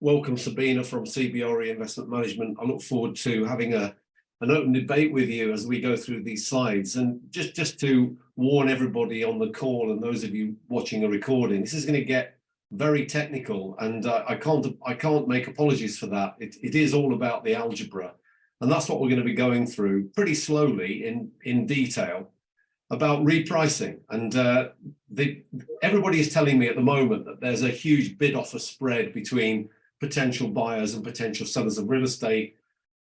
welcome Sabina from CBRE Investment Management. I look forward to having a an open debate with you as we go through these slides. And just, just to warn everybody on the call and those of you watching a recording, this is going to get very technical and uh, I can't I can't make apologies for that. It, it is all about the algebra. And that's what we're going to be going through pretty slowly in, in detail about repricing. And uh, the, everybody is telling me at the moment that there's a huge bid offer spread between potential buyers and potential sellers of real estate,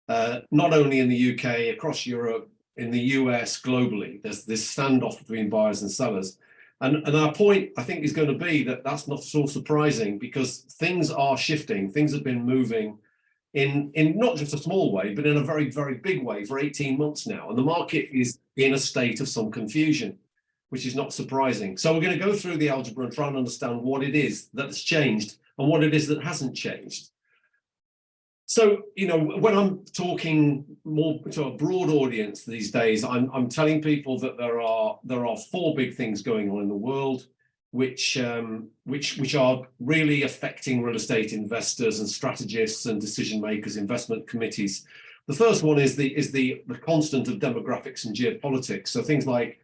uh, not only in the UK, across Europe, in the US, globally. There's this standoff between buyers and sellers. And, and our point, I think, is going to be that that's not so surprising because things are shifting. Things have been moving in, in not just a small way, but in a very, very big way for 18 months now. And the market is in a state of some confusion, which is not surprising. So we're going to go through the algebra and try and understand what it is that's changed and what it is that hasn't changed. So, you know, when I'm talking more to a broad audience these days, I'm, I'm telling people that there are there are four big things going on in the world, which um, which which are really affecting real estate investors and strategists and decision makers, investment committees. The first one is the is the the constant of demographics and geopolitics. So things like,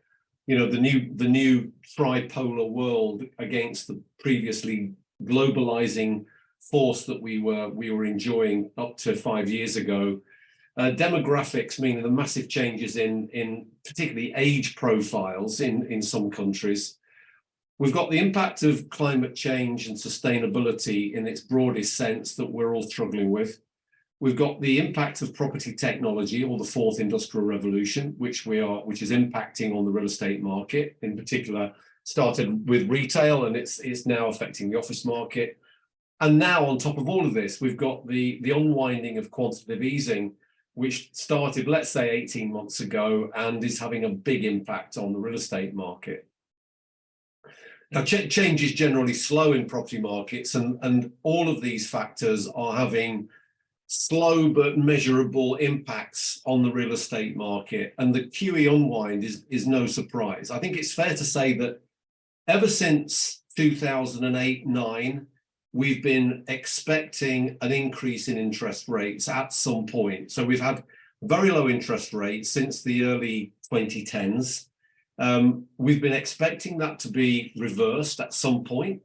you know, the new the new tripolar world against the previously globalizing force that we were we were enjoying up to five years ago. Uh, demographics meaning the massive changes in in particularly age profiles in in some countries. We've got the impact of climate change and sustainability in its broadest sense that we're all struggling with. We've got the impact of property technology or the fourth industrial revolution, which we are, which is impacting on the real estate market, in particular, started with retail and it's it's now affecting the office market. And now on top of all of this, we've got the, the unwinding of quantitative easing, which started, let's say, 18 months ago and is having a big impact on the real estate market. Now, ch change is generally slow in property markets, and, and all of these factors are having slow but measurable impacts on the real estate market. And the QE unwind is, is no surprise. I think it's fair to say that ever since 2008 9, we've been expecting an increase in interest rates at some point. So we've had very low interest rates since the early 2010s. Um, we've been expecting that to be reversed at some point,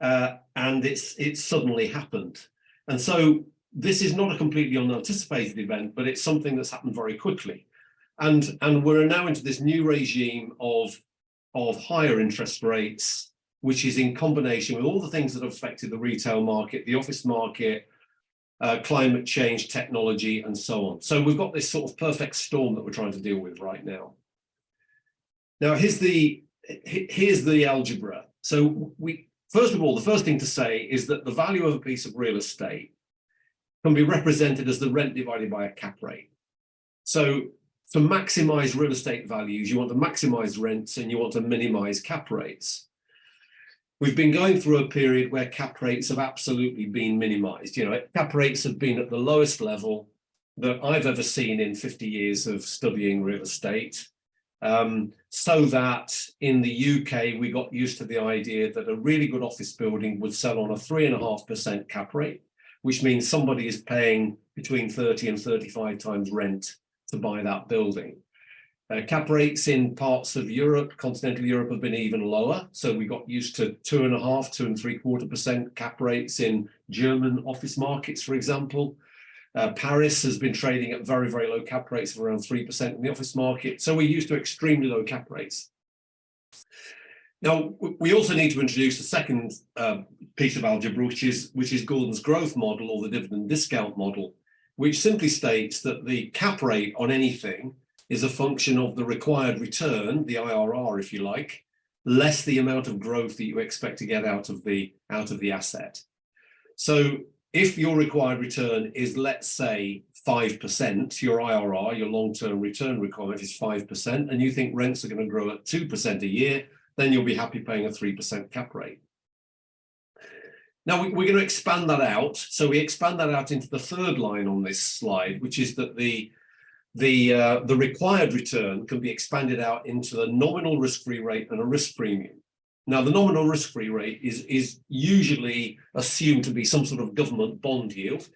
uh, and it's it's suddenly happened. And so this is not a completely unanticipated event, but it's something that's happened very quickly. And, and we're now into this new regime of, of higher interest rates, which is in combination with all the things that have affected the retail market, the office market, uh, climate change, technology, and so on. So we've got this sort of perfect storm that we're trying to deal with right now. Now, here's the here's the algebra. So we first of all, the first thing to say is that the value of a piece of real estate can be represented as the rent divided by a cap rate. So to maximize real estate values, you want to maximize rents and you want to minimize cap rates we've been going through a period where cap rates have absolutely been minimized. You know, cap rates have been at the lowest level that I've ever seen in 50 years of studying real estate. Um, so that in the UK, we got used to the idea that a really good office building would sell on a three and a half percent cap rate, which means somebody is paying between 30 and 35 times rent to buy that building. Uh, cap rates in parts of Europe, continental Europe, have been even lower. So we got used to two and a half, two and three quarter percent cap rates in German office markets, for example. Uh, Paris has been trading at very, very low cap rates of around 3% in the office market. So we're used to extremely low cap rates. Now, we also need to introduce a second uh, piece of algebra, which is, which is Gordon's growth model or the dividend discount model, which simply states that the cap rate on anything is a function of the required return, the IRR, if you like, less the amount of growth that you expect to get out of the out of the asset. So if your required return is, let's say, 5%, your IRR, your long-term return requirement is 5%, and you think rents are going to grow at 2% a year, then you'll be happy paying a 3% cap rate. Now we're going to expand that out. So we expand that out into the third line on this slide, which is that the the, uh, the required return can be expanded out into the nominal risk-free rate and a risk premium. Now, the nominal risk-free rate is, is usually assumed to be some sort of government bond yield.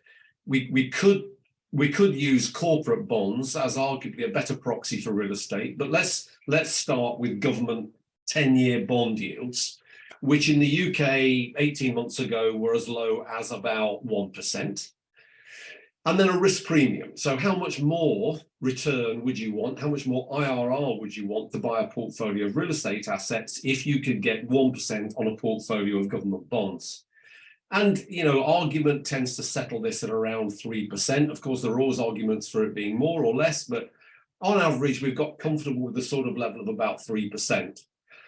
We, we could we could use corporate bonds as arguably a better proxy for real estate, but let's let's start with government 10-year bond yields, which in the UK 18 months ago were as low as about 1%. And then a risk premium. So how much more return would you want? How much more IRR would you want to buy a portfolio of real estate assets if you could get 1% on a portfolio of government bonds? And, you know, argument tends to settle this at around 3%. Of course, there are always arguments for it being more or less, but on average, we've got comfortable with the sort of level of about 3%.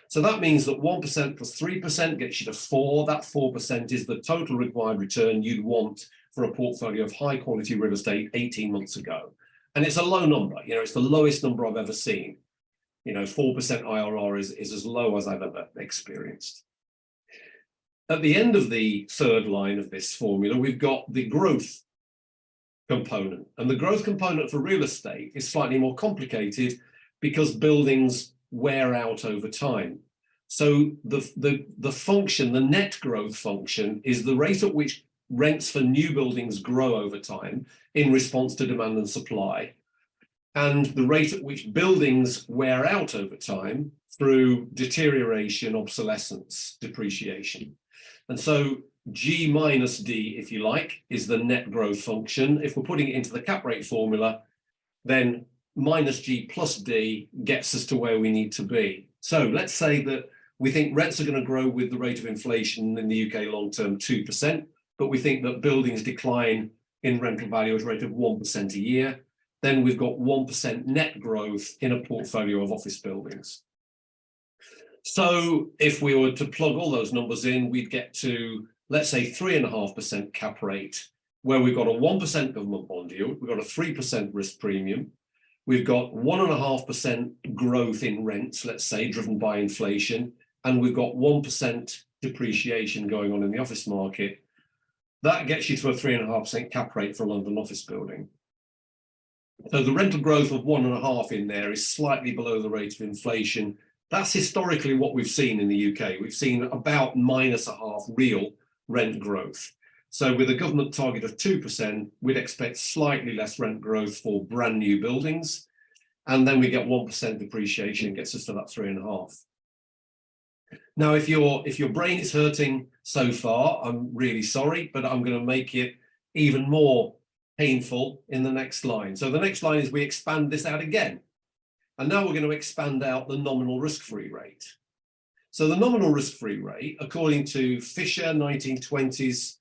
So that means that 1% plus 3% gets you to 4. That 4% is the total required return you'd want for a portfolio of high quality real estate 18 months ago. And it's a low number, you know, it's the lowest number I've ever seen. You know, 4% IRR is, is as low as I've ever experienced. At the end of the third line of this formula, we've got the growth component. And the growth component for real estate is slightly more complicated because buildings wear out over time. So the, the, the function, the net growth function, is the rate at which rents for new buildings grow over time in response to demand and supply, and the rate at which buildings wear out over time through deterioration, obsolescence, depreciation. And so G minus D, if you like, is the net growth function. If we're putting it into the cap rate formula, then minus G plus D gets us to where we need to be. So let's say that we think rents are going to grow with the rate of inflation in the UK long term 2%, but we think that buildings decline in rental value at a rate of 1% a year. Then we've got 1% net growth in a portfolio of office buildings. So if we were to plug all those numbers in, we'd get to, let's say, 3.5% cap rate, where we've got a 1% government bond yield, we've got a 3% risk premium, we've got 1.5% growth in rents, let's say, driven by inflation, and we've got 1% depreciation going on in the office market. That gets you to a 3.5% cap rate for a London office building. So the rental growth of 1.5 in there is slightly below the rate of inflation, that's historically what we've seen in the UK. We've seen about minus a half real rent growth. So with a government target of 2%, we'd expect slightly less rent growth for brand new buildings. And then we get 1% depreciation gets us to that three and a half. Now, if your if your brain is hurting so far, I'm really sorry, but I'm going to make it even more painful in the next line. So the next line is we expand this out again. And now we're going to expand out the nominal risk-free rate. So the nominal risk-free rate, according to Fisher, 1920s,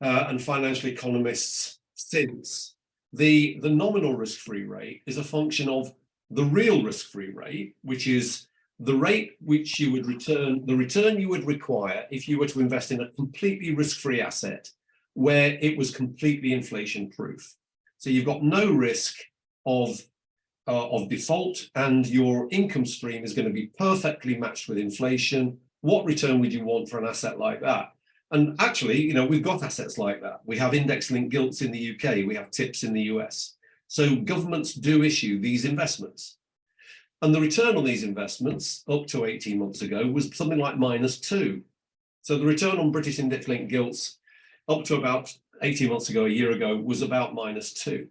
uh, and financial economists since, the, the nominal risk-free rate is a function of the real risk-free rate, which is the rate which you would return, the return you would require if you were to invest in a completely risk-free asset where it was completely inflation proof. So you've got no risk of uh, of default and your income stream is going to be perfectly matched with inflation, what return would you want for an asset like that? And actually, you know, we've got assets like that. We have index-linked gilts in the UK, we have TIPS in the US. So governments do issue these investments. And the return on these investments up to 18 months ago was something like minus two. So the return on British index-linked gilts up to about 18 months ago, a year ago, was about minus two.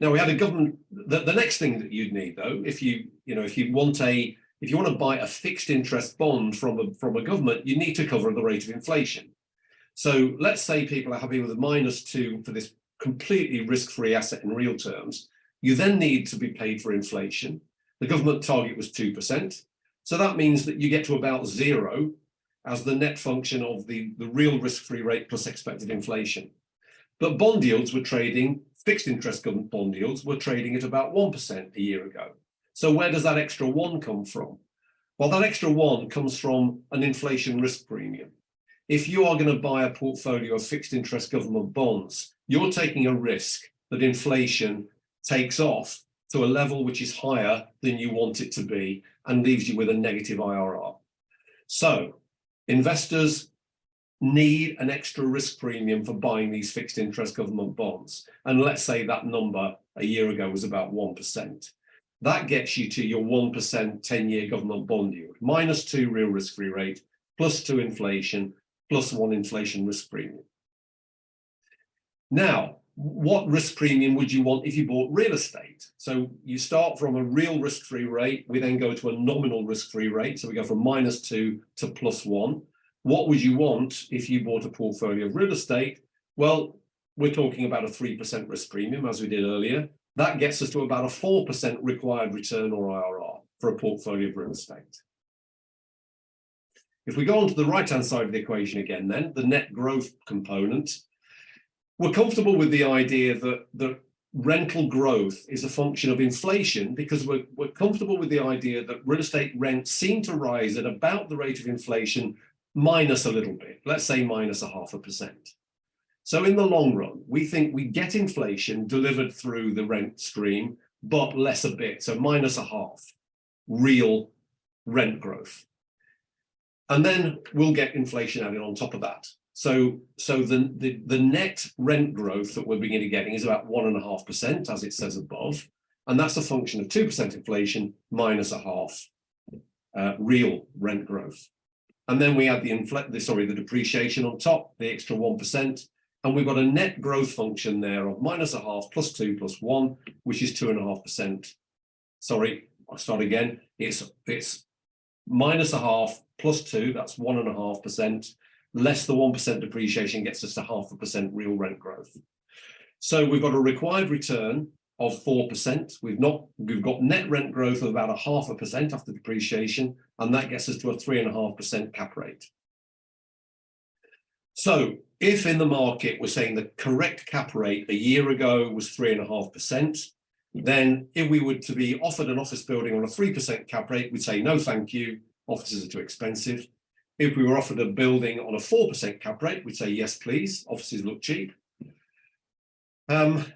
Now we had a government. The, the next thing that you'd need, though, if you you know if you want a if you want to buy a fixed interest bond from a from a government, you need to cover the rate of inflation. So let's say people are happy with a minus two for this completely risk-free asset in real terms. You then need to be paid for inflation. The government target was two percent, so that means that you get to about zero as the net function of the the real risk-free rate plus expected inflation. But bond yields were trading fixed interest government bond yields were trading at about 1% a year ago. So where does that extra one come from? Well, that extra one comes from an inflation risk premium. If you are going to buy a portfolio of fixed interest government bonds, you're taking a risk that inflation takes off to a level which is higher than you want it to be and leaves you with a negative IRR. So investors need an extra risk premium for buying these fixed interest government bonds. And let's say that number a year ago was about 1%. That gets you to your 1% 10-year government bond yield, minus two real risk-free rate, plus two inflation, plus one inflation risk premium. Now, what risk premium would you want if you bought real estate? So you start from a real risk-free rate, we then go to a nominal risk-free rate, so we go from minus two to plus one. What would you want if you bought a portfolio of real estate? Well, we're talking about a 3% risk premium, as we did earlier. That gets us to about a 4% required return or IRR for a portfolio of real estate. If we go on to the right-hand side of the equation again, then, the net growth component, we're comfortable with the idea that the rental growth is a function of inflation because we're, we're comfortable with the idea that real estate rents seem to rise at about the rate of inflation minus a little bit, let's say minus a half a percent. So in the long run, we think we get inflation delivered through the rent stream, but less a bit, so minus a half real rent growth. And then we'll get inflation added on top of that. So, so the, the, the net rent growth that we're beginning getting is about 1.5%, as it says above, and that's a function of 2% inflation minus a half uh, real rent growth. And then we add the infl the sorry, the depreciation on top, the extra 1%, and we've got a net growth function there of minus a half plus two plus one, which is two and a half percent. Sorry, I'll start again. It's it's minus a half plus two, that's one and a half percent, less the one percent depreciation gets us to half a percent real rent growth. So we've got a required return of four percent. We've not we've got net rent growth of about a half a percent after depreciation, and that gets us to a three and a half percent cap rate. So if in the market we're saying the correct cap rate a year ago was three and a half percent, then if we were to be offered an office building on a three percent cap rate, we'd say no, thank you. Offices are too expensive. If we were offered a building on a four percent cap rate, we'd say yes, please. Offices look cheap. Um,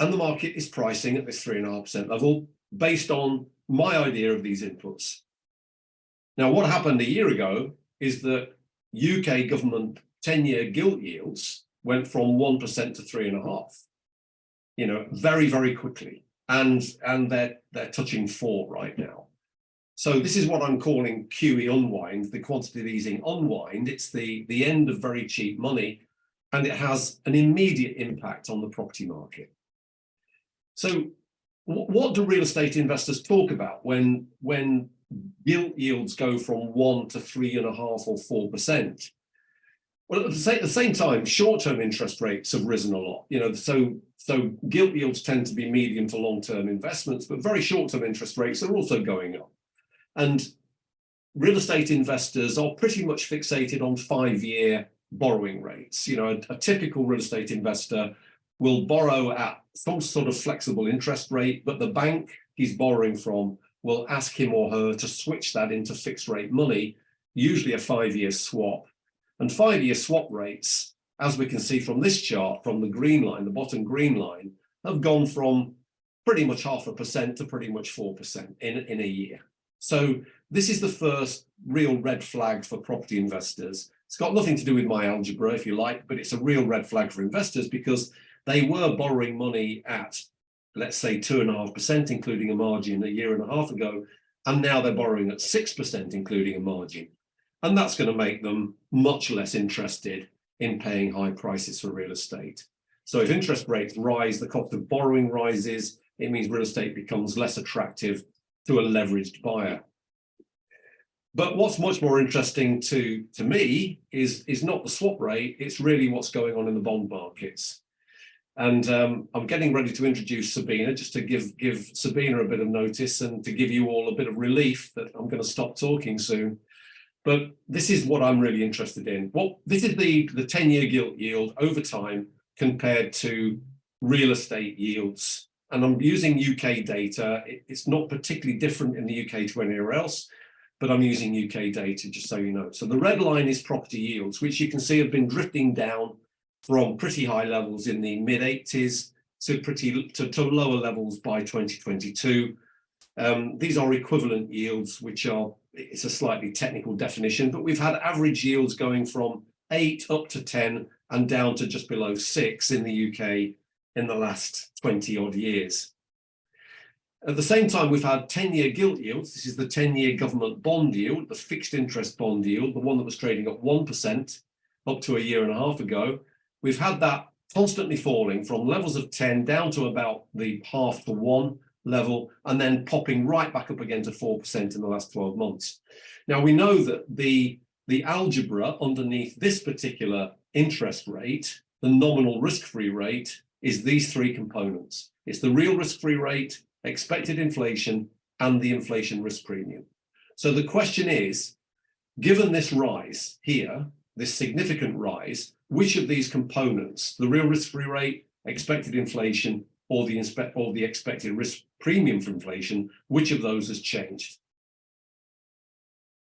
and the market is pricing at this three and a half percent level based on my idea of these inputs. Now, what happened a year ago is that UK government 10-year gilt yields went from 1% to 3.5, you know, very, very quickly. And, and they're, they're touching four right now. So this is what I'm calling QE unwind, the quantitative easing unwind. It's the, the end of very cheap money, and it has an immediate impact on the property market. So what do real estate investors talk about when, when gilt yields go from one to three and a half or four percent? Well, at the same, time, short-term interest rates have risen a lot. You know, so so gilt yields tend to be medium to long-term investments, but very short-term interest rates are also going up. And real estate investors are pretty much fixated on five-year borrowing rates. You know, a, a typical real estate investor will borrow at some sort of flexible interest rate, but the bank he's borrowing from will ask him or her to switch that into fixed rate money, usually a five-year swap and five-year swap rates, as we can see from this chart, from the green line, the bottom green line, have gone from pretty much half a percent to pretty much 4% in, in a year. So this is the first real red flag for property investors. It's got nothing to do with my algebra, if you like, but it's a real red flag for investors because they were borrowing money at, let's say, 2.5%, including a margin a year and a half ago, and now they're borrowing at 6%, including a margin. And that's going to make them much less interested in paying high prices for real estate. So if interest rates rise, the cost of borrowing rises, it means real estate becomes less attractive to a leveraged buyer. But what's much more interesting to, to me is, is not the swap rate, it's really what's going on in the bond markets. And um, I'm getting ready to introduce Sabina just to give, give Sabina a bit of notice and to give you all a bit of relief that I'm going to stop talking soon. But this is what I'm really interested in. What this is the the 10-year gilt yield over time compared to real estate yields. And I'm using UK data. It's not particularly different in the UK to anywhere else, but I'm using UK data just so you know. So the red line is property yields, which you can see have been drifting down from pretty high levels in the mid 80s to pretty to, to lower levels by 2022. Um, these are equivalent yields, which are it's a slightly technical definition, but we've had average yields going from eight up to 10 and down to just below six in the UK in the last 20 odd years. At the same time, we've had 10-year gilt yields. This is the 10-year government bond yield, the fixed interest bond yield, the one that was trading at 1% up to a year and a half ago. We've had that constantly falling from levels of 10 down to about the half to one level, and then popping right back up again to 4% in the last 12 months. Now, we know that the, the algebra underneath this particular interest rate, the nominal risk-free rate, is these three components. It's the real risk-free rate, expected inflation, and the inflation risk premium. So the question is, given this rise here, this significant rise, which of these components, the real risk-free rate, expected inflation, or the, or the expected risk premium for inflation, which of those has changed?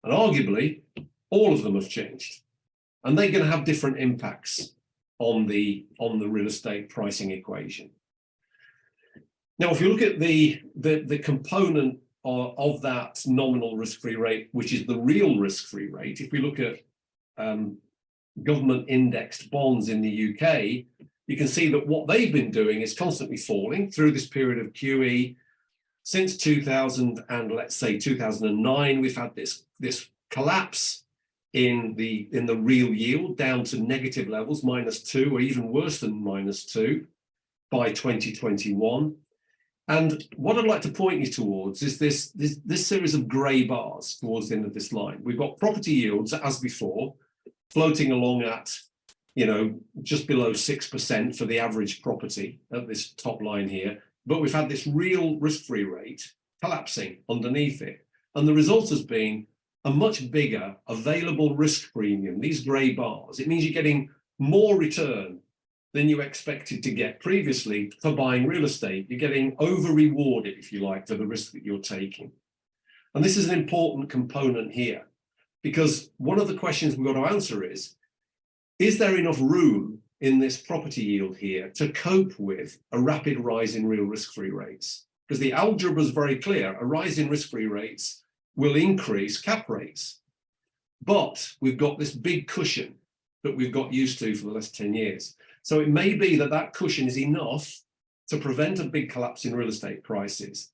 And arguably, all of them have changed, and they're going to have different impacts on the, on the real estate pricing equation. Now, if you look at the, the, the component of, of that nominal risk-free rate, which is the real risk-free rate, if we look at um, government indexed bonds in the UK, you can see that what they've been doing is constantly falling through this period of QE. Since 2000 and let's say 2009, we've had this, this collapse in the in the real yield down to negative levels, minus two, or even worse than minus two by 2021. And what I'd like to point you towards is this, this, this series of grey bars towards the end of this line. We've got property yields, as before, floating along at, you know, just below 6% for the average property at this top line here. But we've had this real risk-free rate collapsing underneath it. And the result has been a much bigger available risk premium, these grey bars. It means you're getting more return than you expected to get previously for buying real estate. You're getting over rewarded, if you like, for the risk that you're taking. And this is an important component here because one of the questions we've got to answer is, is there enough room in this property yield here to cope with a rapid rise in real risk-free rates? Because the algebra is very clear, a rise in risk-free rates will increase cap rates. But we've got this big cushion that we've got used to for the last 10 years. So it may be that that cushion is enough to prevent a big collapse in real estate prices.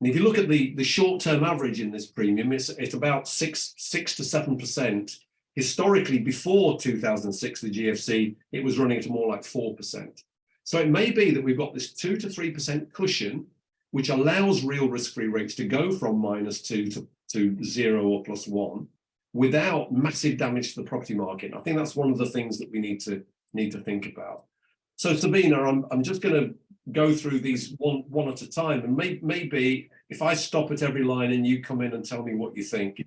And if you look at the, the short-term average in this premium, it's, it's about six, six to 7%. Historically, before 2006, the GFC, it was running at more like 4%. So it may be that we've got this two to 3% cushion, which allows real risk-free rates to go from minus two to, to zero or plus one without massive damage to the property market. I think that's one of the things that we need to need to think about. So Sabina, I'm, I'm just going to go through these one, one at a time. And may, maybe if I stop at every line and you come in and tell me what you think.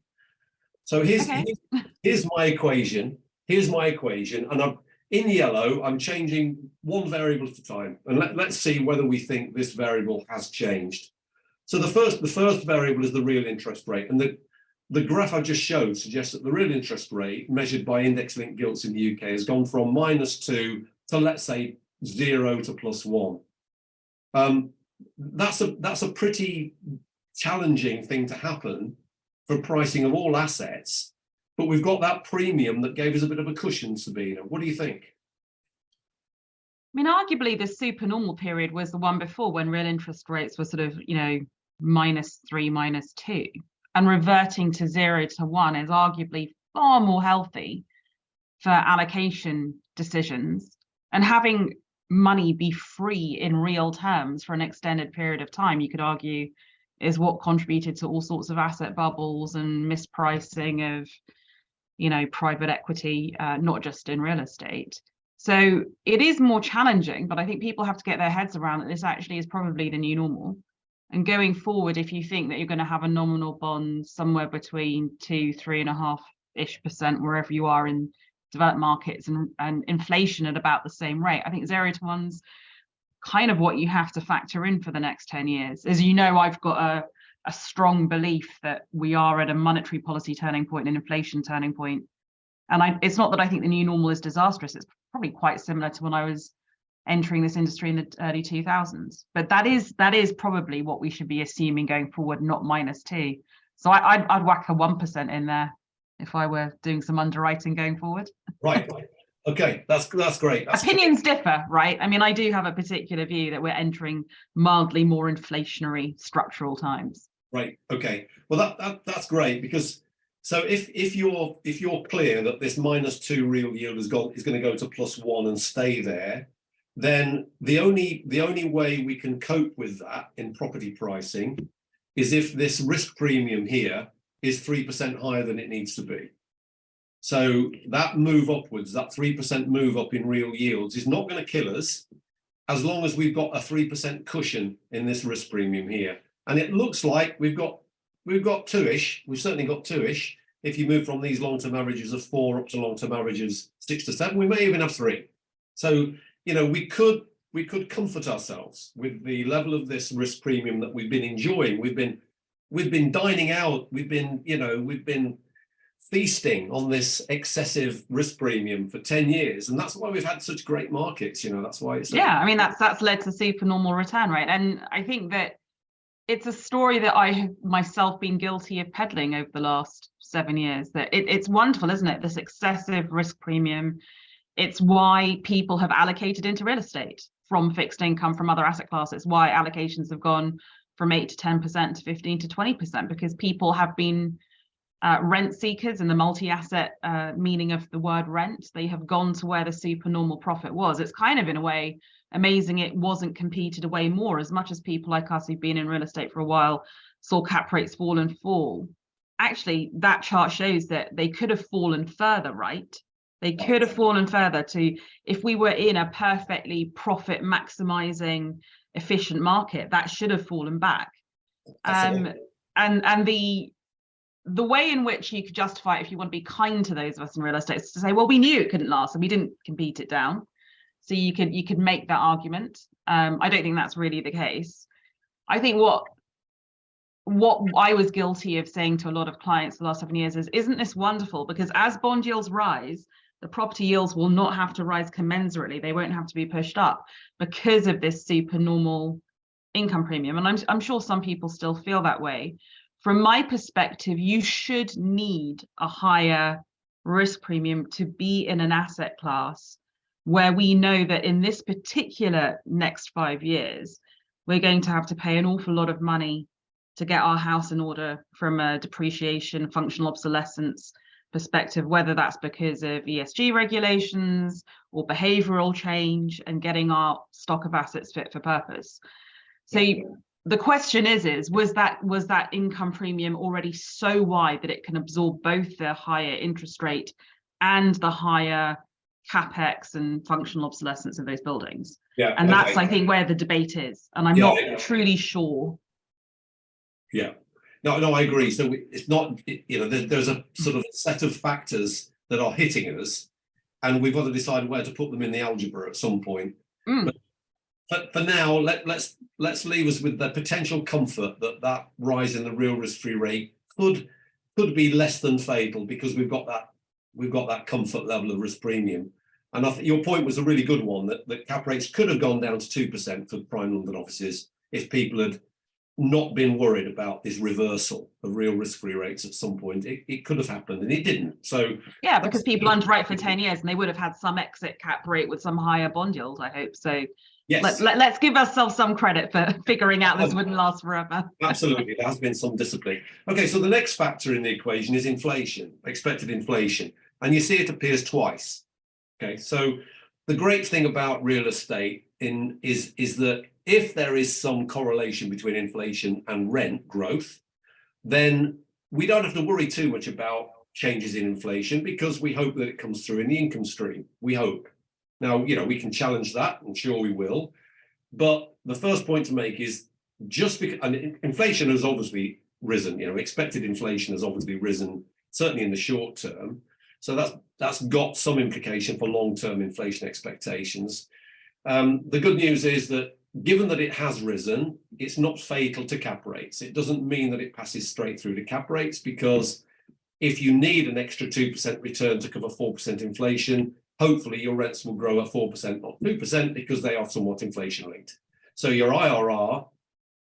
So here's, Okay. here's, here's my equation. Here's my equation. And I'm in yellow, I'm changing one variable at a time. And let, let's see whether we think this variable has changed. So the first, the first variable is the real interest rate. And the, the graph I just showed suggests that the real interest rate measured by index linked gilts in the UK has gone from minus two to let's say zero to plus one. Um, that's a that's a pretty challenging thing to happen for pricing of all assets, but we've got that premium that gave us a bit of a cushion, Sabina. What do you think? I mean, arguably the super normal period was the one before when real interest rates were sort of, you know, minus three, minus two. And reverting to zero to one is arguably far more healthy for allocation decisions. And having money be free in real terms for an extended period of time, you could argue, is what contributed to all sorts of asset bubbles and mispricing of, you know, private equity, uh, not just in real estate. So it is more challenging, but I think people have to get their heads around that this actually is probably the new normal. And going forward, if you think that you're going to have a nominal bond somewhere between two, three and a half ish percent, wherever you are in developed markets and, and inflation at about the same rate, I think zero to one's kind of what you have to factor in for the next 10 years. As you know, I've got a, a strong belief that we are at a monetary policy turning point, an inflation turning point. And I, it's not that I think the new normal is disastrous. It's probably quite similar to when I was entering this industry in the early 2000s. But that is that is probably what we should be assuming going forward, not minus two. So I, I'd, I'd whack a one percent in there if I were doing some underwriting going forward. Right. Okay, that's that's great. That's Opinions differ, right? I mean, I do have a particular view that we're entering mildly more inflationary structural times. Right. Okay. Well, that, that that's great because so if if you're if you're clear that this minus two real yield has gone is going to go to plus one and stay there, then the only the only way we can cope with that in property pricing is if this risk premium here is three percent higher than it needs to be. So that move upwards, that three percent move up in real yields is not going to kill us as long as we've got a three percent cushion in this risk premium here. And it looks like we've got we've got two-ish. We've certainly got two-ish. If you move from these long-term averages of four up to long-term averages six to seven, we may even have three. So you know we could we could comfort ourselves with the level of this risk premium that we've been enjoying. We've been we've been dining out. We've been you know we've been feasting on this excessive risk premium for 10 years and that's why we've had such great markets you know that's why it's Yeah, I mean, that's that's led to super normal return, right? And I think that it's a story that I have myself been guilty of peddling over the last seven years. That it, it's wonderful, isn't it? This excessive risk premium. It's why people have allocated into real estate from fixed income from other asset classes. Why allocations have gone from eight to ten percent to fifteen to twenty percent because people have been uh, rent seekers in the multi-asset uh, meaning of the word rent. They have gone to where the supernormal profit was. It's kind of in a way amazing it wasn't competed away more as much as people like us who've been in real estate for a while saw cap rates fall and fall. Actually, that chart shows that they could have fallen further, right? They could have fallen further to if we were in a perfectly profit maximizing efficient market, that should have fallen back. Um, and and the the way in which you could justify if you want to be kind to those of us in real estate is to say, well, we knew it couldn't last and we didn't compete it down. So you could you could make that argument. Um, I don't think that's really the case. I think what what I was guilty of saying to a lot of clients the last seven years is, isn't this wonderful? Because as bond yields rise, the property yields will not have to rise commensurately. They won't have to be pushed up because of this super normal income premium. And I'm I'm sure some people still feel that way from my perspective, you should need a higher risk premium to be in an asset class where we know that in this particular next five years, we're going to have to pay an awful lot of money to get our house in order from a depreciation, functional obsolescence perspective, whether that's because of ESG regulations or behavioral change and getting our stock of assets fit for purpose. So you- the question is is was that was that income premium already so wide that it can absorb both the higher interest rate and the higher capex and functional obsolescence of those buildings yeah and that's okay. i think where the debate is and i'm Yeah, not yeah. truly sure Yeah, no, no, I agree. So it's not, you know, there's a sort of set of factors that are hitting us. And we've got to decide where to put them in the algebra at some point. Mm. But for, for now, let, let's, let's leave us with the potential comfort that that rise in the real risk-free rate could, could be less than fatal because we've got that, we've got that comfort level of risk premium. And I think your point was a really good one, that, that cap rates could have gone down to two percent for prime London offices if people had not been worried about this reversal of real risk-free rates at some point. It, it could have happened and it didn't. So yeah because people underwrite for 10 years and they would have had some exit cap rate with some higher bond yield i hope so yes, let, let, let's give ourselves some credit for figuring out this Um, wouldn't last forever absolutely, there has been some discipline. Okay, so the next factor in the equation is inflation, expected inflation, and you see it appears twice. Okay, so the great thing about real estate in is is that if there is some correlation between inflation and rent growth, then we don't have to worry too much about changes in inflation because we hope that it comes through in the income stream. We hope. Now, you know, we can challenge that, I'm sure we will. But the first point to make is just because and inflation has obviously risen, you know, expected inflation has obviously risen, certainly in the short term. So that's that's got some implication for long-term inflation expectations. Um, the good news is that given that it has risen, it's not fatal to cap rates. It doesn't mean that it passes straight through to cap rates because if you need an extra 2% return to cover 4% inflation, hopefully your rents will grow at 4%, not 2%, because they are somewhat inflation linked. So your IRR,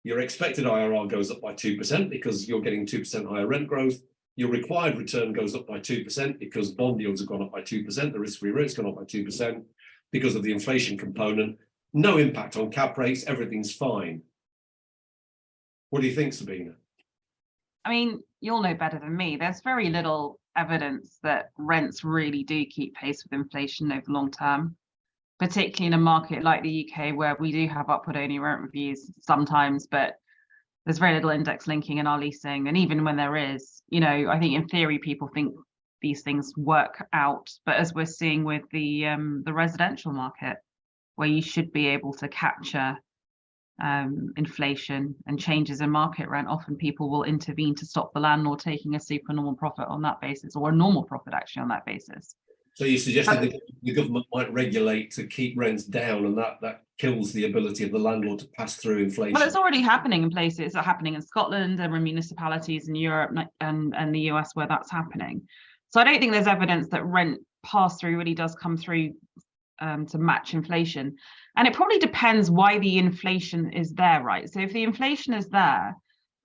your expected IRR goes up by 2% because you're getting 2% higher rent growth. your required return goes up by two percent because bond yields have gone up by two percent, the risk-free rate's gone up by two percent because of the inflation component. No impact on cap rates, everything's fine. What do you think, Sabina? I mean, you'll know better than me. There's very little evidence that rents really do keep pace with inflation over long term, particularly in a market like the UK where we do have upward only rent reviews sometimes, but there's very little index linking in our leasing. And even when there is, you know, I think in theory people think these things work out, but as we're seeing with the um, the residential market, where you should be able to capture um, inflation and changes in market rent, often people will intervene to stop the landlord taking a supernormal profit on that basis, or a normal profit actually on that basis. So you suggested that the government might regulate to keep rents down, and that that kills the ability of the landlord to pass through inflation. Well, it's already happening in places. It's happening in Scotland and in municipalities in Europe and, and the US where that's happening. So I don't think there's evidence that rent pass through really does come through um, to match inflation. And it probably depends why the inflation is there, right? So if the inflation is there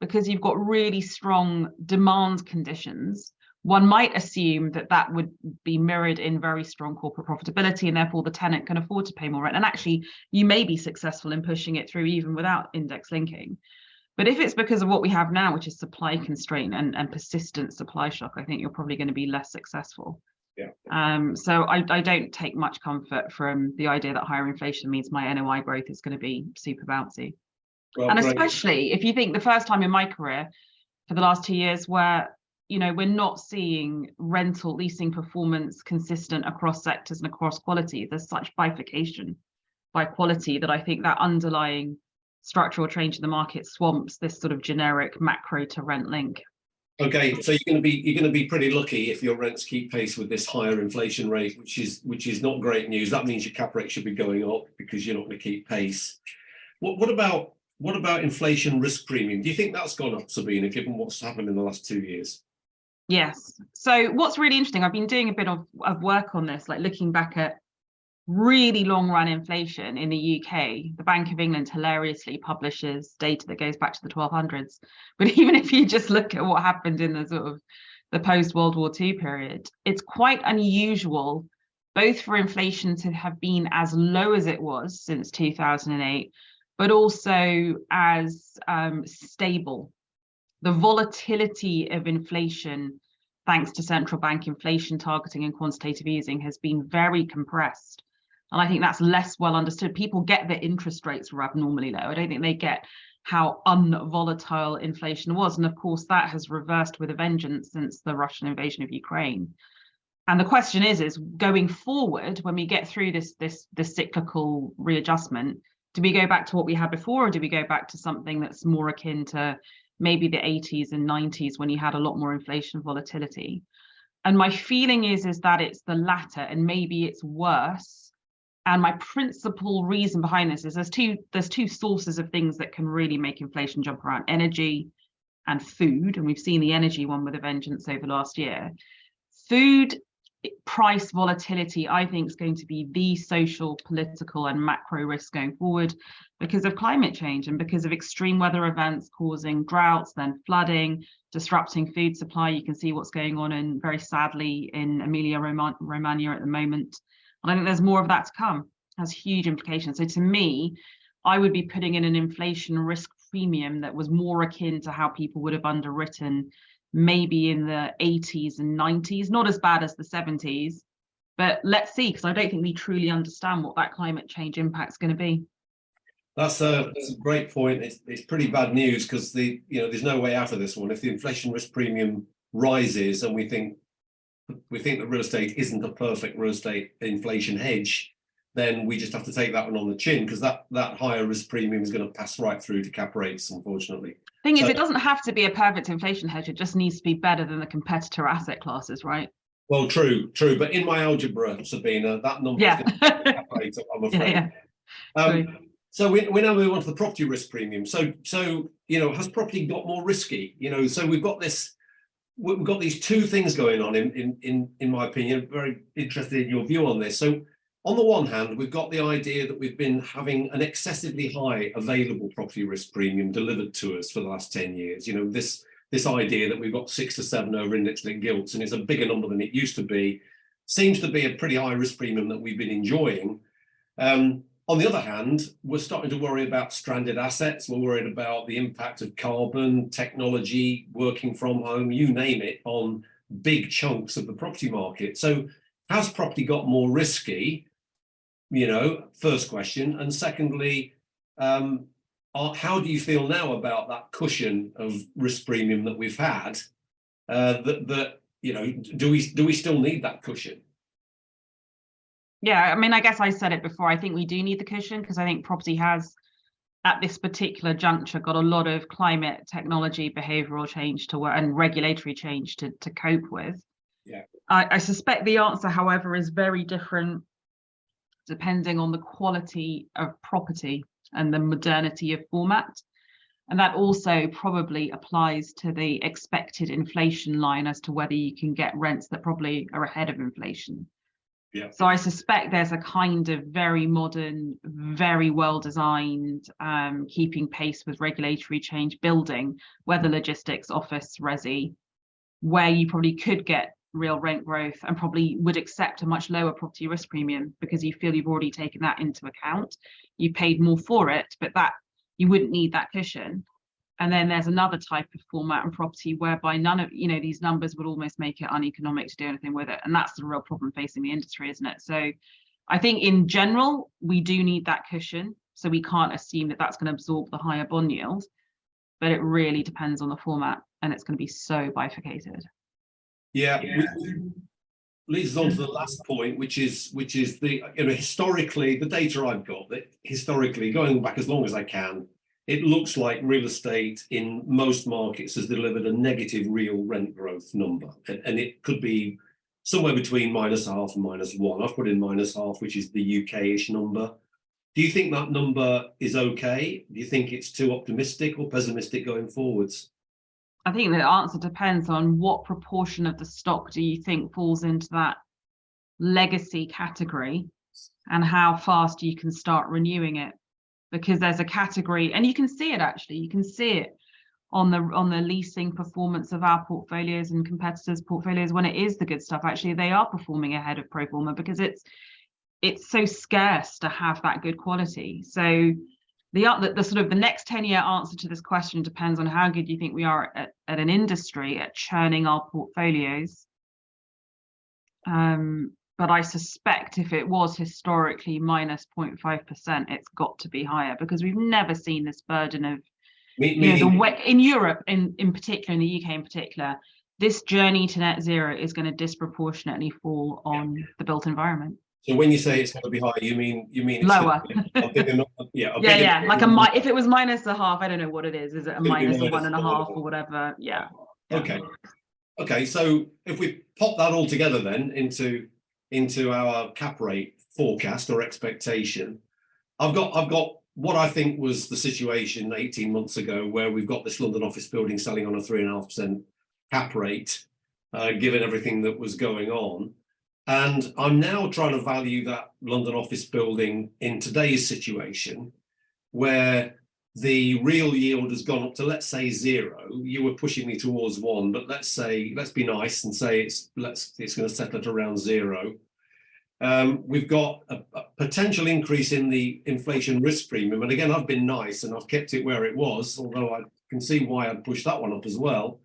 because you've got really strong demand conditions, one might assume that that would be mirrored in very strong corporate profitability and therefore the tenant can afford to pay more rent. And actually, you may be successful in pushing it through even without index linking. But if it's because of what we have now, which is supply constraint and, and persistent supply shock, I think you're probably going to be less successful. Yeah. Um, so I, I don't take much comfort from the idea that higher inflation means my NOI growth is going to be super bouncy. Well, and especially if you think the first time in my career for the last two years where you know we're not seeing rental leasing performance consistent across sectors and across quality there's such bifurcation by quality that i think that underlying structural change in the market swamps this sort of generic macro to rent link Okay, so you're going to be you're going to be pretty lucky if your rents keep pace with this higher inflation rate, which is which is not great news. That means your cap rate should be going up because you're not going to keep pace. What what about what about inflation risk premium? Do you think that's gone up, Sabina, given what's happened in the last two years? Yes. So what's really interesting, I've been doing a bit of, of work on this, like looking back at really long run inflation in the UK. The Bank of England hilariously publishes data that goes back to the 1200s. But even if you just look at what happened in the sort of the post World War II period, it's quite unusual both for inflation to have been as low as it was since 2008, but also as um, stable. The volatility of inflation, thanks to central bank inflation targeting and quantitative easing, has been very compressed. And I think that's less well understood. People get that interest rates were abnormally low. I don't think they get how unvolatile inflation was. And of course, that has reversed with a vengeance since the Russian invasion of Ukraine. And the question is, is going forward, when we get through this this this cyclical readjustment, do we go back to what we had before, or do we go back to something that's more akin to maybe the 80s and 90s when you had a lot more inflation volatility? And my feeling is is that it's the latter, and maybe it's worse. And my principal reason behind this is there's two there's two sources of things that can really make inflation jump around: energy and food. And we've seen the energy one with a vengeance over last year. Food price volatility, I think, is going to be the social, political, and macro risk going forward because of climate change and because of extreme weather events causing droughts, then flooding, disrupting food supply. You can see what's going on in very sadly in Emilia Romagna at the moment. And I think there's more of that to come, has huge implications. So to me, I would be putting in an inflation risk premium that was more akin to how people would have underwritten maybe in the 80s and 90s, not as bad as the 70s. But let's see, because I don't think we truly understand what that climate change impact is going to be. That's a, that's a great point. It's, it's pretty bad news because the you know there's no way out of this one. If the inflation risk premium rises and we think we think that real estate isn't a perfect real estate inflation hedge, then we just have to take that one on the chin because that that higher risk premium is going to pass right through to cap rates, unfortunately. Thing So- is, it doesn't have to be a perfect inflation hedge. It just needs to be better than the competitor asset classes, right? Well, true, true. But in my algebra, Sabina, that number Yeah. is going to cap rate, I'm afraid. yeah. Um, so we, we now move on to the property risk premium. So so you know, has property got more risky? You know, so we've got this, we've got these two things going on. In in in in my opinion, very interested in your view on this. So on the one hand, we've got the idea that we've been having an excessively high available property risk premium delivered to us for the last ten years. You know, this this idea that we've got six to seven over index linked gilts and it's a bigger number than it used to be. Seems to be a pretty high risk premium that we've been enjoying. Um, on the other hand, we're starting to worry about stranded assets. We're worried about the impact of carbon, technology, working from home, you name it, on big chunks of the property market. So has property got more risky? You know, first question. And secondly, um, are, how do you feel now about that cushion of risk premium that we've had? Uh, that that you know, do we do we still need that cushion? Yeah, I mean, I guess I said it before. I think we do need the cushion because I think property has, at this particular juncture, got a lot of climate, technology, behavioural change to work and regulatory change to to cope with. Yeah. I, I suspect the answer, however, is very different depending on the quality of property and the modernity of format. And that also probably applies to the expected inflation line as to whether you can get rents that probably are ahead of inflation. So I suspect there's a kind of very modern, very well designed, um, keeping pace with regulatory change building, whether logistics, office, resi, where you probably could get real rent growth and probably would accept a much lower property risk premium because you feel you've already taken that into account. You paid more for it, but that you wouldn't need that cushion. And then there's another type of format and property whereby none of you know these numbers would almost make it uneconomic to do anything with it. And that's the real problem facing the industry, isn't it? So I think in general, we do need that cushion. So we can't assume that that's going to absorb the higher bond yield, but it really depends on the format and it's going to be so bifurcated. Yeah, which leads on to the last point, which is which is the you know historically the data I've got that historically going back as long as I can, it looks like real estate in most markets has delivered a negative real rent growth number, and, it could be somewhere between minus half and minus one. I've put in minus half, which is the UK-ish number. Do you think that number is okay? Do you think it's too optimistic or pessimistic going forwards? I think the answer depends on what proportion of the stock do you think falls into that legacy category and how fast you can start renewing it because there's a category and you can see it actually. You can see it on the on the leasing performance of our portfolios and competitors portfolios when it is the good stuff. Actually they are performing ahead of pro forma because it's it's so scarce to have that good quality. So the, the, the sort of the next 10 year answer to this question depends on how good you think we are at, at an industry at churning our portfolios. Um, but I suspect if it was historically minus 0.5%, it's got to be higher because we've never seen this burden of, Me- you know, the way, in Europe, in, in particular, in the UK in particular, this journey to net zero is going to disproportionately fall on the built environment. So when you say it's going to be higher, you mean you mean Lower. be a bigger nu- yeah, Yeah, yeah, like a mi- if it was minus a half, I don't know what it is. Is it a minus minus one and a half or whatever? Yeah. yeah. Okay, okay. So if we pop that all together then into into our cap rate forecast or expectation, I've got I've got what I think was the situation 18 months ago where we've got this London office building selling on a three and a half percent cap rate, uh, given everything that was going on. And I'm now trying to value that London office building in today's situation, where the real yield has gone up to let's say zero. You were pushing me towards one, but let's say let's be nice and say it's let's it's going to settle at around zero. Um, we've got a, a potential increase in the inflation risk premium, and again, I've been nice and I've kept it where it was, although I can see why I'd push that one up as well.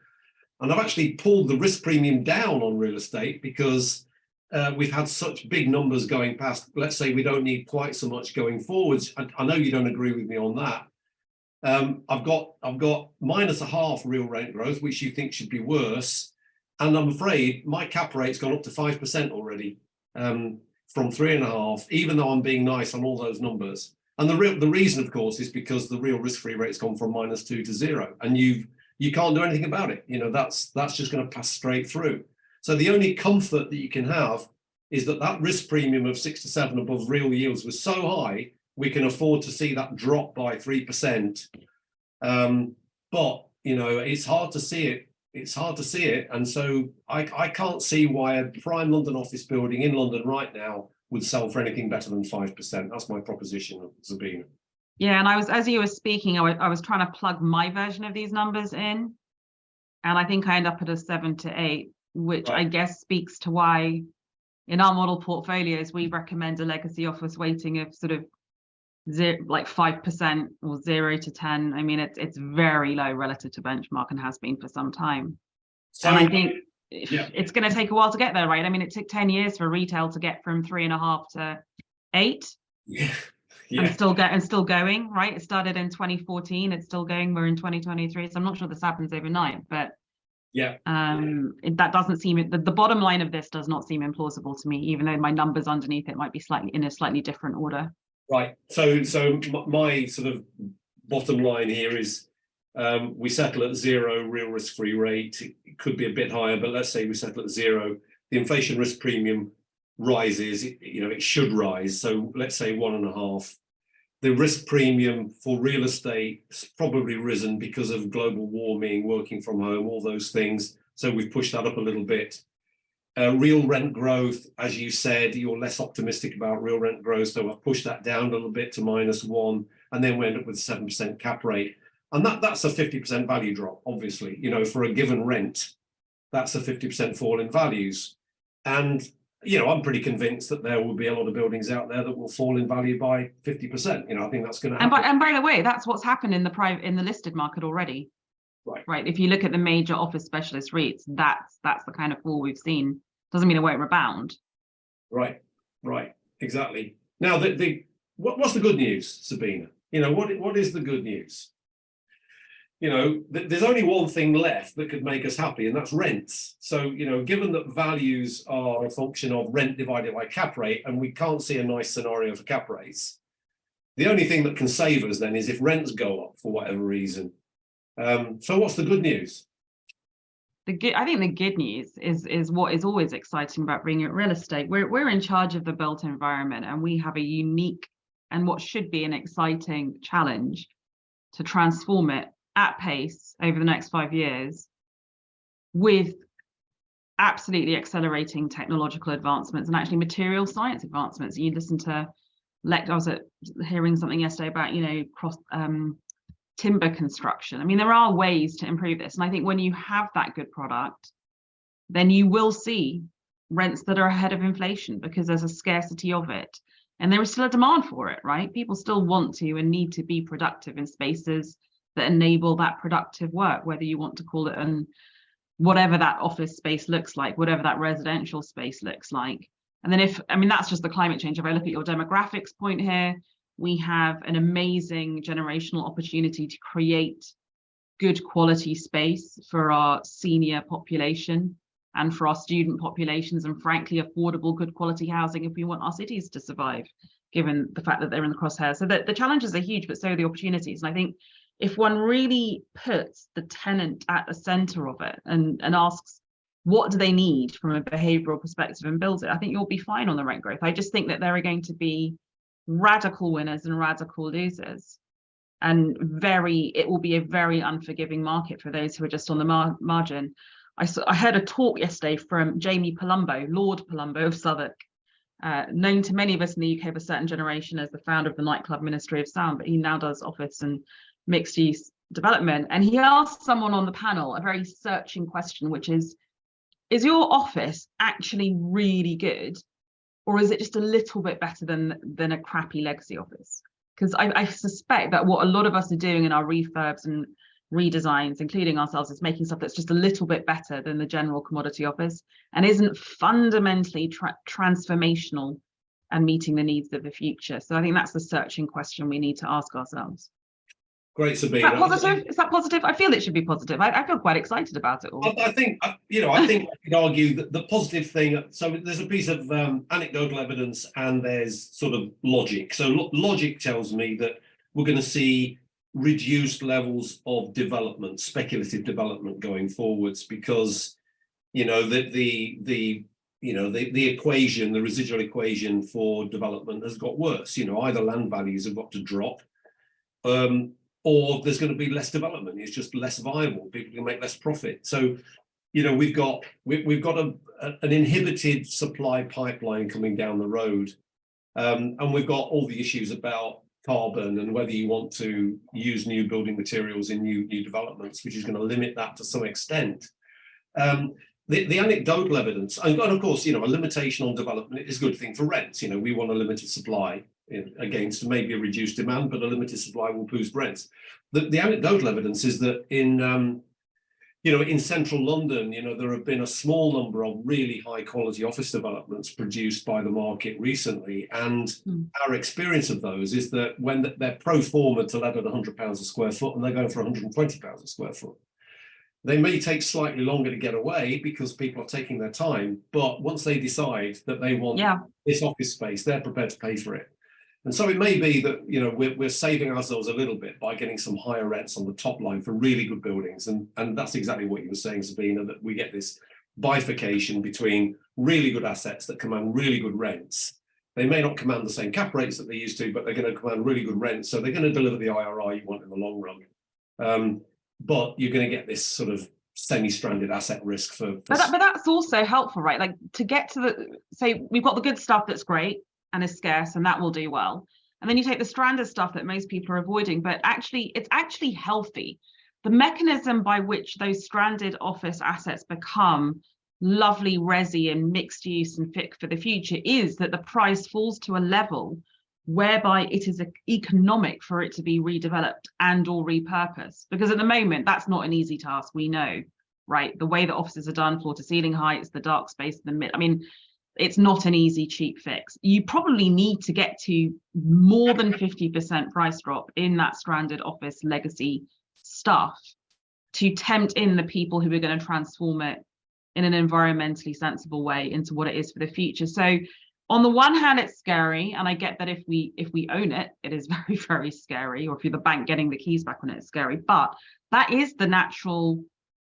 And I've actually pulled the risk premium down on real estate because uh, we've had such big numbers going past. Let's say we don't need quite so much going forwards. I, I know you don't agree with me on that. Um, I've got I've got minus a half real rent growth, which you think should be worse, and I'm afraid my cap rate's gone up to five percent already um, from three and a half. Even though I'm being nice on all those numbers, and the real the reason, of course, is because the real risk-free rate's gone from minus two to zero, and you've you can't do anything about it. You know that's that's just going to pass straight through. So the only comfort that you can have is that that risk premium of six to seven above real yields was so high we can afford to see that drop by three percent. Um, but you know it's hard to see it. It's hard to see it, and so I, I can't see why a prime London office building in London right now would sell for anything better than five percent. That's my proposition, Sabina. Yeah, and I was as you were speaking, I wa- I was trying to plug my version of these numbers in. And I think I end up at a seven to eight, which I guess speaks to why in our model portfolios, we recommend a legacy office weighting of sort of zero, like five percent or zero to ten. I mean, it's it's very low relative to benchmark and has been for some time. So, And I think yeah. it's going to take a while to get there, right? I mean, it took 10 years for retail to get from three and a half to eight yeah, yeah. and still get and still going, right? It started in 2014, it's still going. We're in 2023. So I'm not sure this happens overnight, but yeah. um it, that doesn't seem the, the bottom line of this does not seem implausible to me, even though my numbers underneath it might be slightly in a slightly different order. Right. So, so my sort of bottom line here is um, we settle at zero real risk-free rate. It could be a bit higher, but let's say we settle at zero. The inflation risk premium rises. You know, it should rise. So let's say one and a half. The risk premium for real estate has probably risen because of global warming, working from home, all those things. So we've pushed that up a little bit. Uh, real rent growth, as you said, you're less optimistic about real rent growth, so I've pushed that down a little bit to minus one, and then we end up with seven percent cap rate, and that that's a fifty percent value drop. Obviously, you know, for a given rent, that's a fifty percent fall in values, and you know, I'm pretty convinced that there will be a lot of buildings out there that will fall in value by fifty percent. You know, I think that's going to And happen. by and by the way, that's what's happened in the private in the listed market already. Right. Right. If you look at the major office specialist REITs, that's that's the kind of fall we've seen. Doesn't mean it won't rebound. Right, right, exactly. Now, the, the what, what's the good news, Sabina? You know, what what is the good news? You know, th- there's only one thing left that could make us happy, and that's rents. So, you know, given that values are a function of rent divided by cap rate, and we can't see a nice scenario for cap rates, the only thing that can save us then is if rents go up for whatever reason. Um, so, what's the good news? The good, I think the good news is is what is always exciting about being at real estate. We're we're in charge of the built environment, and we have a unique and what should be an exciting challenge to transform it at pace over the next five years with absolutely accelerating technological advancements and actually material science advancements. You listen to I was at, hearing something yesterday about you know cross um, timber construction. I mean, there are ways to improve this, and I think when you have that good product, then you will see rents that are ahead of inflation because there's a scarcity of it and there is still a demand for it right? People still want to and need to be productive in spaces that enable that productive work whether you want to call it an whatever that office space looks like whatever that residential space looks like. And then if i mean that's just the climate change. If i look at your demographics point here we have an amazing generational opportunity to create good quality space for our senior population and for our student populations and frankly affordable good quality housing if we want our cities to survive given the fact that they're in the crosshairs. So the, the challenges are huge but so are the opportunities. And i think if one really puts the tenant at the center of it and and asks what do they need from a behavioral perspective and builds it? I think you'll be fine on the rent growth. I just think that there are going to be radical winners and radical losers and very it will be a very unforgiving market for those who are just on the mar- margin I, saw, I heard a talk yesterday from Jamie Palumbo, Lord Palumbo of Southwark, uh, known to many of us in the UK of a certain generation as the founder of the nightclub Ministry of Sound, but he now does office and mixed use development. And he asked someone on the panel a very searching question, which is Is your office actually really good? Or is it just a little bit better than, than a crappy legacy office? Because I, I suspect that what a lot of us are doing in our refurbs and redesigns, including ourselves, is making stuff that's just a little bit better than the general commodity office and isn't fundamentally tra- transformational and meeting the needs of the future. So I think that's the searching question we need to ask ourselves. Great, Is that positive? Is that positive? I feel it should be positive. I, I feel quite excited about it all. I, I think, I- you know, I think I could argue that the positive thing, so there's a piece of um, anecdotal evidence and there's sort of logic. So lo- logic tells me that we're going to see reduced levels of development, speculative development going forwards because, you know, the, the, the, you know, the, the equation, the residual equation for development has got worse. You know, either land values have got to drop um, or there's going to be less development. It's just less viable. People can make less profit. So, you know, we've got we, we've got a, a- an inhibited supply pipeline coming down the road, um, and we've got all the issues about carbon and whether you want to use new building materials in new new developments, which is going to limit that to some extent. Um, the, the anecdotal evidence, and of course, you know, a limitation on development is a good thing for rents. You know, we want a limited supply against maybe a reduced demand, but a limited supply will boost rents. The, the anecdotal evidence is that in um, you know, in central London, you know, there have been a small number of really high quality office developments produced by the market recently. And mm. our experience of those is that when they're pro forma to let at 100 pounds a square foot and they're going for 120 pounds a square foot, they may take slightly longer to get away because people are taking their time. But once they decide that they want yeah. this office space, they're prepared to pay for it. And so it may be that you know we're, we're saving ourselves a little bit by getting some higher rents on the top line for really good buildings, and and that's exactly what you were saying, Sabina, that we get this bifurcation between really good assets that command really good rents. They may not command the same cap rates that they used to, but they're going to command really good rents, so they're going to deliver the IRR you want in the long run. Um, but you're going to get this sort of semi-stranded asset risk for. for but, that, but that's also helpful, right? Like to get to the say we've got the good stuff that's great and is scarce and that will do well. And then you take the stranded stuff that most people are avoiding but actually it's actually healthy. The mechanism by which those stranded office assets become lovely resi and mixed use and fit for the future is that the price falls to a level whereby it is economic for it to be redeveloped and or repurposed. Because at the moment that's not an easy task we know right? The way that offices are done floor to ceiling heights the dark space in the mid i mean it's not an easy cheap fix. You probably need to get to more than 50% price drop in that stranded office legacy stuff to tempt in the people who are going to transform it in an environmentally sensible way into what it is for the future. So on the one hand it's scary and i get that if we if we own it it is very very scary or if you're the bank getting the keys back on it it's scary. But that is the natural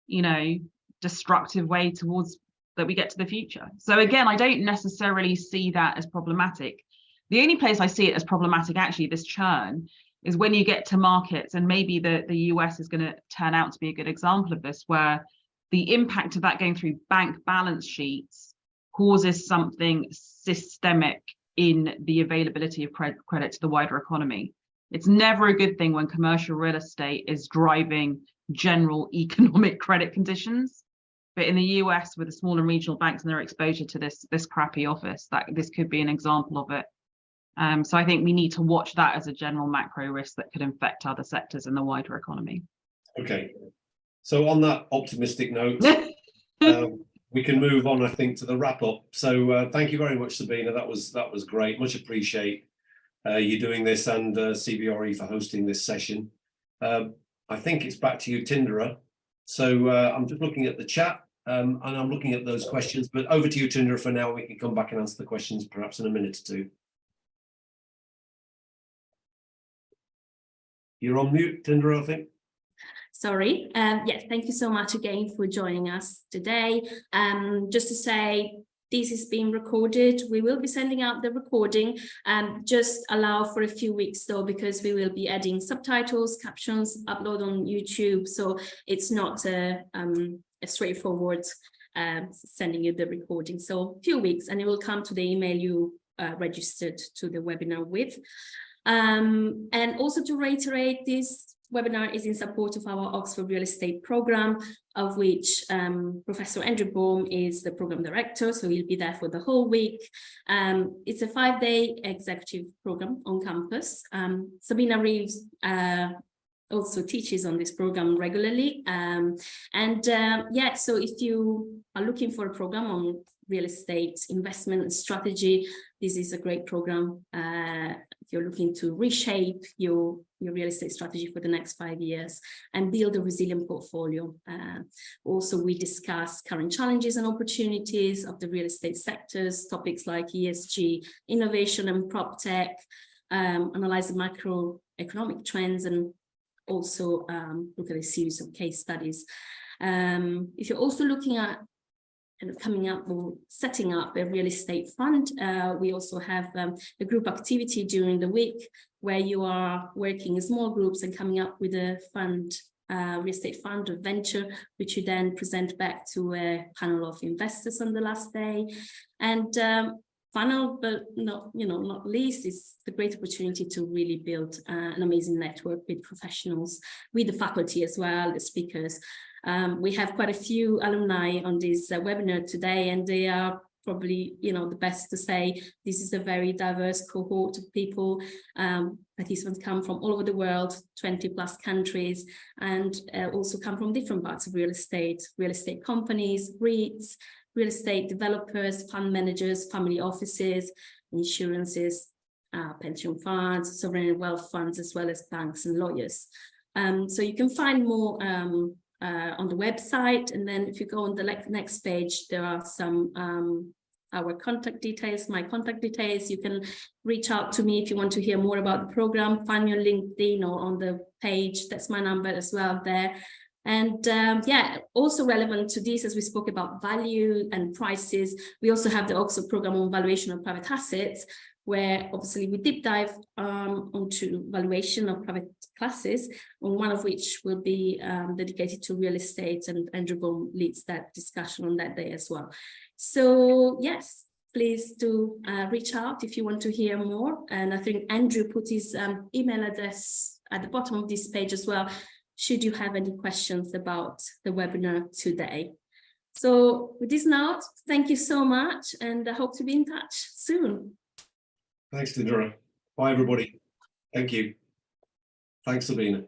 you know destructive way towards that we get to the future. So again, I don't necessarily see that as problematic. The only place I see it as problematic, actually, this churn, is when you get to markets, and maybe the, the US is going to turn out to be a good example of this, where the impact of that going through bank balance sheets causes something systemic in the availability of credit, credit to the wider economy. It's never a good thing when commercial real estate is driving general economic credit conditions but in the US, with the small and regional banks and their exposure to this this crappy office, that this could be an example of it. Um, so I think we need to watch that as a general macro risk that could infect other sectors in the wider economy. Okay. So on that optimistic note, um, we can move on, I think, to the wrap up. So uh, thank you very much, Sabina. That was that was great. Much appreciate uh, you doing this and uh, CBRE for hosting this session. Um, I think it's back to you, Tindera. So uh, I'm just looking at the chat um, and I'm looking at those questions, but over to you, Tindera, for now. We can come back and answer the questions perhaps in a minute or two. You're on mute, Tindera, I think. Sorry. Um, yes, thank you so much again for joining us today. Um, just to say, this is being recorded. We will be sending out the recording. Um, just allow for a few weeks though, because we will be adding subtitles, captions, upload on YouTube. So it's not a, um, a straightforward uh, sending you the recording. So a few weeks and it will come to the email you uh, registered to the webinar with. Um, and also to reiterate this webinar is in support of our Oxford Real Estate Programme, of which um, Professor Andrew Baum is the Programme Director, so he'll be there for the whole week. Um, it's a five-day executive programme on campus. Um, Sabina Reeves uh, also teaches on this program regularly. Um, and uh, yeah, so if you are looking for a program on real estate investment strategy, this is a great program. Uh, you're looking to reshape your, your real estate strategy for the next five years and build a resilient portfolio. Uh, also, we discuss current challenges and opportunities of the real estate sectors, topics like ESG, innovation and prop tech, um, analyze the macroeconomic trends and also um, look at a series of case studies. Um, if you're also looking at kind of coming up or setting up a real estate fund, uh, we also have um, a group activity during the week where you are working in small groups and coming up with a fund uh, real estate fund or venture, which you then present back to a panel of investors on the last day. And um, final, but not, you know, not least, is the great opportunity to really build uh, an amazing network with professionals, with the faculty as well, the speakers. Um, we have quite a few alumni on this uh, webinar today, and they are probably, you know, the best to say this is a very diverse cohort of people. Um, participants come from all over the world, 20 plus countries, and uh, also come from different parts of real estate, real estate companies, REITs, real estate developers, fund managers, family offices, insurances, uh, pension funds, sovereign wealth funds, as well as banks and lawyers. Um, so you can find more um, uh, on the website. And then if you go on the next page, there are some um, our contact details, my contact details. You can reach out to me if you want to hear more about the program. Find me on LinkedIn or on the page. That's my number as well there. And um, yeah, also relevant to this, as we spoke about value and prices, we also have the Oxford program on valuation of private assets, where obviously we deep dive um, onto valuation of private classes, and one of which will be um, dedicated to real estate, and Andrew Baum leads that discussion on that day as well. So yes, please do uh, reach out if you want to hear more. And I think Andrew put his um, email address at the bottom of this page as well, should you have any questions about the webinar today. So with this note, thank you so much, and I hope to be in touch soon. Thanks, Dindra. Bye, everybody. Thank you. Thanks, Sabina.